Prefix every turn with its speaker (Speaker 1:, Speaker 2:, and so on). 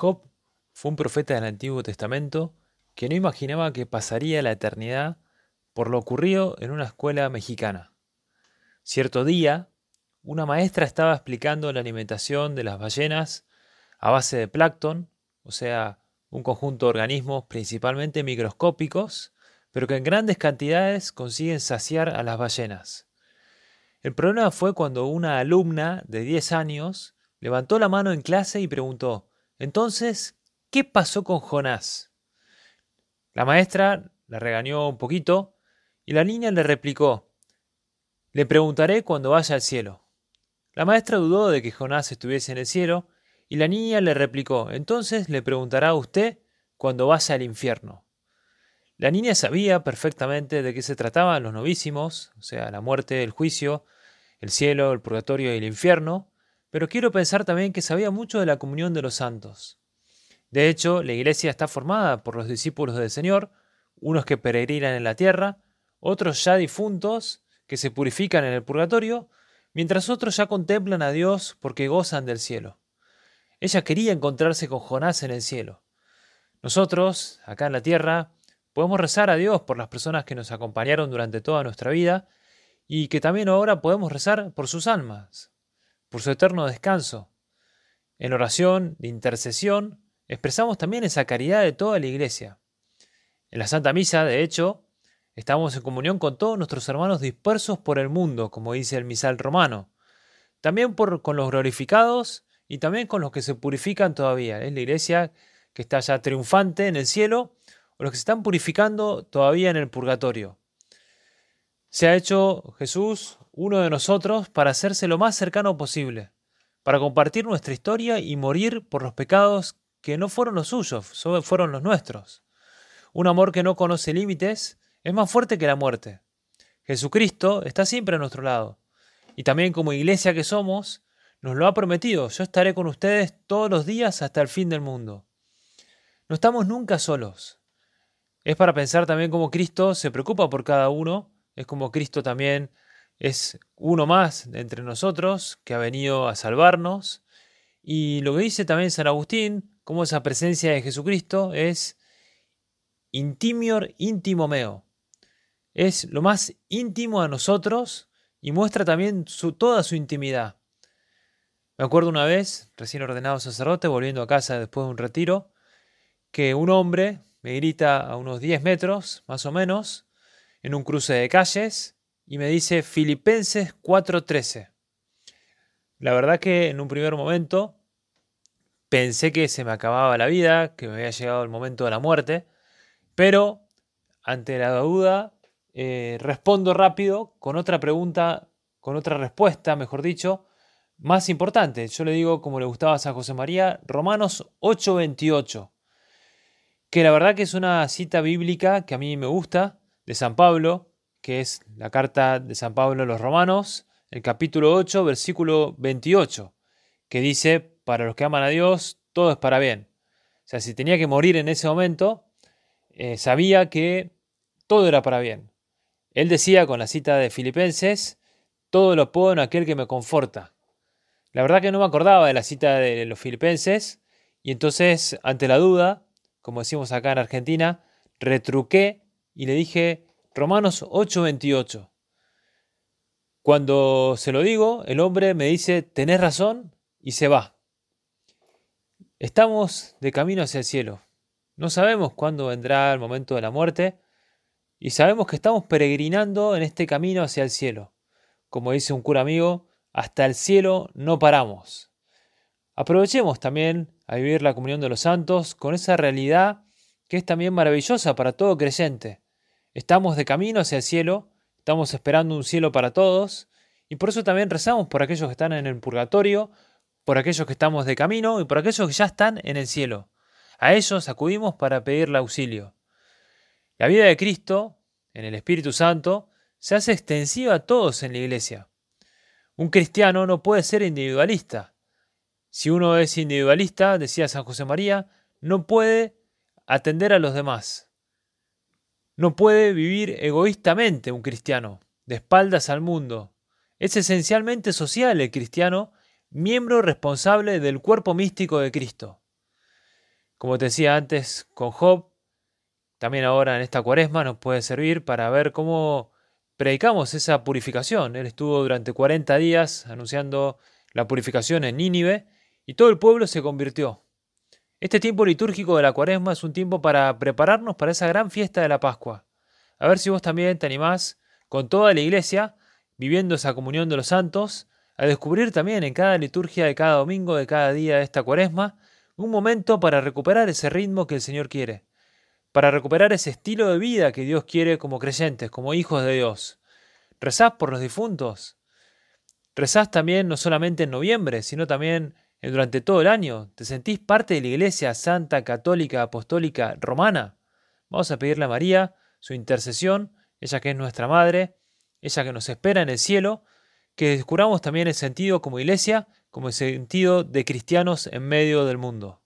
Speaker 1: Job fue un profeta del Antiguo Testamento que no imaginaba que pasaría la eternidad por lo ocurrido en una escuela mexicana. Cierto día, una maestra estaba explicando la alimentación de las ballenas a base de plancton, o sea, un conjunto de organismos principalmente microscópicos, pero que en grandes cantidades consiguen saciar a las ballenas. El problema fue cuando una alumna de 10 años levantó la mano en clase y preguntó, entonces, ¿qué pasó con Jonás? La maestra la regañó un poquito y la niña le replicó, le preguntaré cuando vaya al cielo. La maestra dudó de que Jonás estuviese en el cielo y la niña le replicó, entonces le preguntará a usted cuando vaya al infierno. La niña sabía perfectamente de qué se trataban los novísimos, o sea, la muerte, el juicio, el cielo, el purgatorio y el infierno, pero quiero pensar también que sabía mucho de la comunión de los santos. De hecho, la iglesia está formada por los discípulos del Señor, unos que peregrinan en la tierra, otros ya difuntos, que se purifican en el purgatorio, mientras otros ya contemplan a Dios porque gozan del cielo. Ella quería encontrarse con Jonás en el cielo. Nosotros, acá en la tierra, podemos rezar a Dios por las personas que nos acompañaron durante toda nuestra vida y que también ahora podemos rezar por sus almas, por su eterno descanso. En oración de intercesión expresamos también esa caridad de toda la iglesia. En la Santa Misa, de hecho, estamos en comunión con todos nuestros hermanos dispersos por el mundo, como dice el misal romano. También con los glorificados y también con los que se purifican todavía. Es la iglesia que está ya triunfante en el cielo o los que se están purificando todavía en el purgatorio. Se ha hecho Jesús uno de nosotros para hacerse lo más cercano posible, para compartir nuestra historia y morir por los pecados que no fueron los suyos, fueron los nuestros. Un amor que no conoce límites es más fuerte que la muerte. Jesucristo está siempre a nuestro lado. Y también como iglesia que somos, nos lo ha prometido, yo estaré con ustedes todos los días hasta el fin del mundo. No estamos nunca solos. Es para pensar también cómo Cristo se preocupa por cada uno, es como Cristo también es uno más entre nosotros que ha venido a salvarnos. Y lo que dice también San Agustín, como esa presencia de Jesucristo es intimior íntimo meo. Es lo más íntimo a nosotros y muestra también su, toda su intimidad. Me acuerdo una vez, recién ordenado sacerdote, volviendo a casa después de un retiro, que un hombre me grita a unos 10 metros, más o menos, en un cruce de calles, y me dice Filipenses 4:13. La verdad que en un primer momento pensé que se me acababa la vida, que me había llegado el momento de la muerte, pero ante la duda eh, respondo rápido con otra pregunta, con otra respuesta, mejor dicho, más importante. Yo le digo, como le gustaba a San José María, Romanos 8:28, que la verdad que es una cita bíblica que a mí me gusta, de San Pablo, que es la carta de San Pablo a los Romanos, el capítulo 8, versículo 28, que dice, para los que aman a Dios, todo es para bien. O sea, si tenía que morir en ese momento, eh, sabía que todo era para bien. Él decía con la cita de Filipenses, todo lo puedo en aquel que me conforta. La verdad que no me acordaba de la cita de los filipenses y entonces, ante la duda, como decimos acá en Argentina, retruqué y le dije Romanos 8:28. Cuando se lo digo, el hombre me dice, tenés razón, y se va. Estamos de camino hacia el cielo. No sabemos cuándo vendrá el momento de la muerte, y sabemos que estamos peregrinando en este camino hacia el cielo. Como dice un cura amigo, hasta el cielo no paramos. Aprovechemos también a vivir la comunión de los santos con esa realidad que es también maravillosa para todo creyente. Estamos de camino hacia el cielo, estamos esperando un cielo para todos, y por eso también rezamos por aquellos que están en el purgatorio, por aquellos que estamos de camino y por aquellos que ya están en el cielo. A ellos acudimos para pedirle auxilio. La vida de Cristo, en el Espíritu Santo, se hace extensiva a todos en la iglesia. Un cristiano no puede ser individualista. Si uno es individualista, decía San José María, no puede atender a los demás. No puede vivir egoístamente un cristiano, de espaldas al mundo. Es esencialmente social el cristiano, miembro responsable del cuerpo místico de Cristo. Como te decía antes con Job, también ahora en esta cuaresma nos puede servir para ver cómo predicamos esa purificación. Él estuvo durante 40 días anunciando la purificación en Nínive y todo el pueblo se convirtió. Este tiempo litúrgico de la cuaresma es un tiempo para prepararnos para esa gran fiesta de la Pascua. A ver si vos también te animás con toda la iglesia, viviendo esa comunión de los santos, a descubrir también en cada liturgia de cada domingo, de cada día de esta cuaresma, un momento para recuperar ese ritmo que el Señor quiere para recuperar ese estilo de vida que Dios quiere como creyentes, como hijos de Dios. ¿Rezás por los difuntos? ¿Rezás también no solamente en noviembre, sino también durante todo el año? ¿Te sentís parte de la Iglesia Santa, Católica, Apostólica, Romana? Vamos a pedirle a María su intercesión, ella que es nuestra Madre, ella que nos espera en el cielo, que descubramos también el sentido como Iglesia, como el sentido de cristianos en medio del mundo.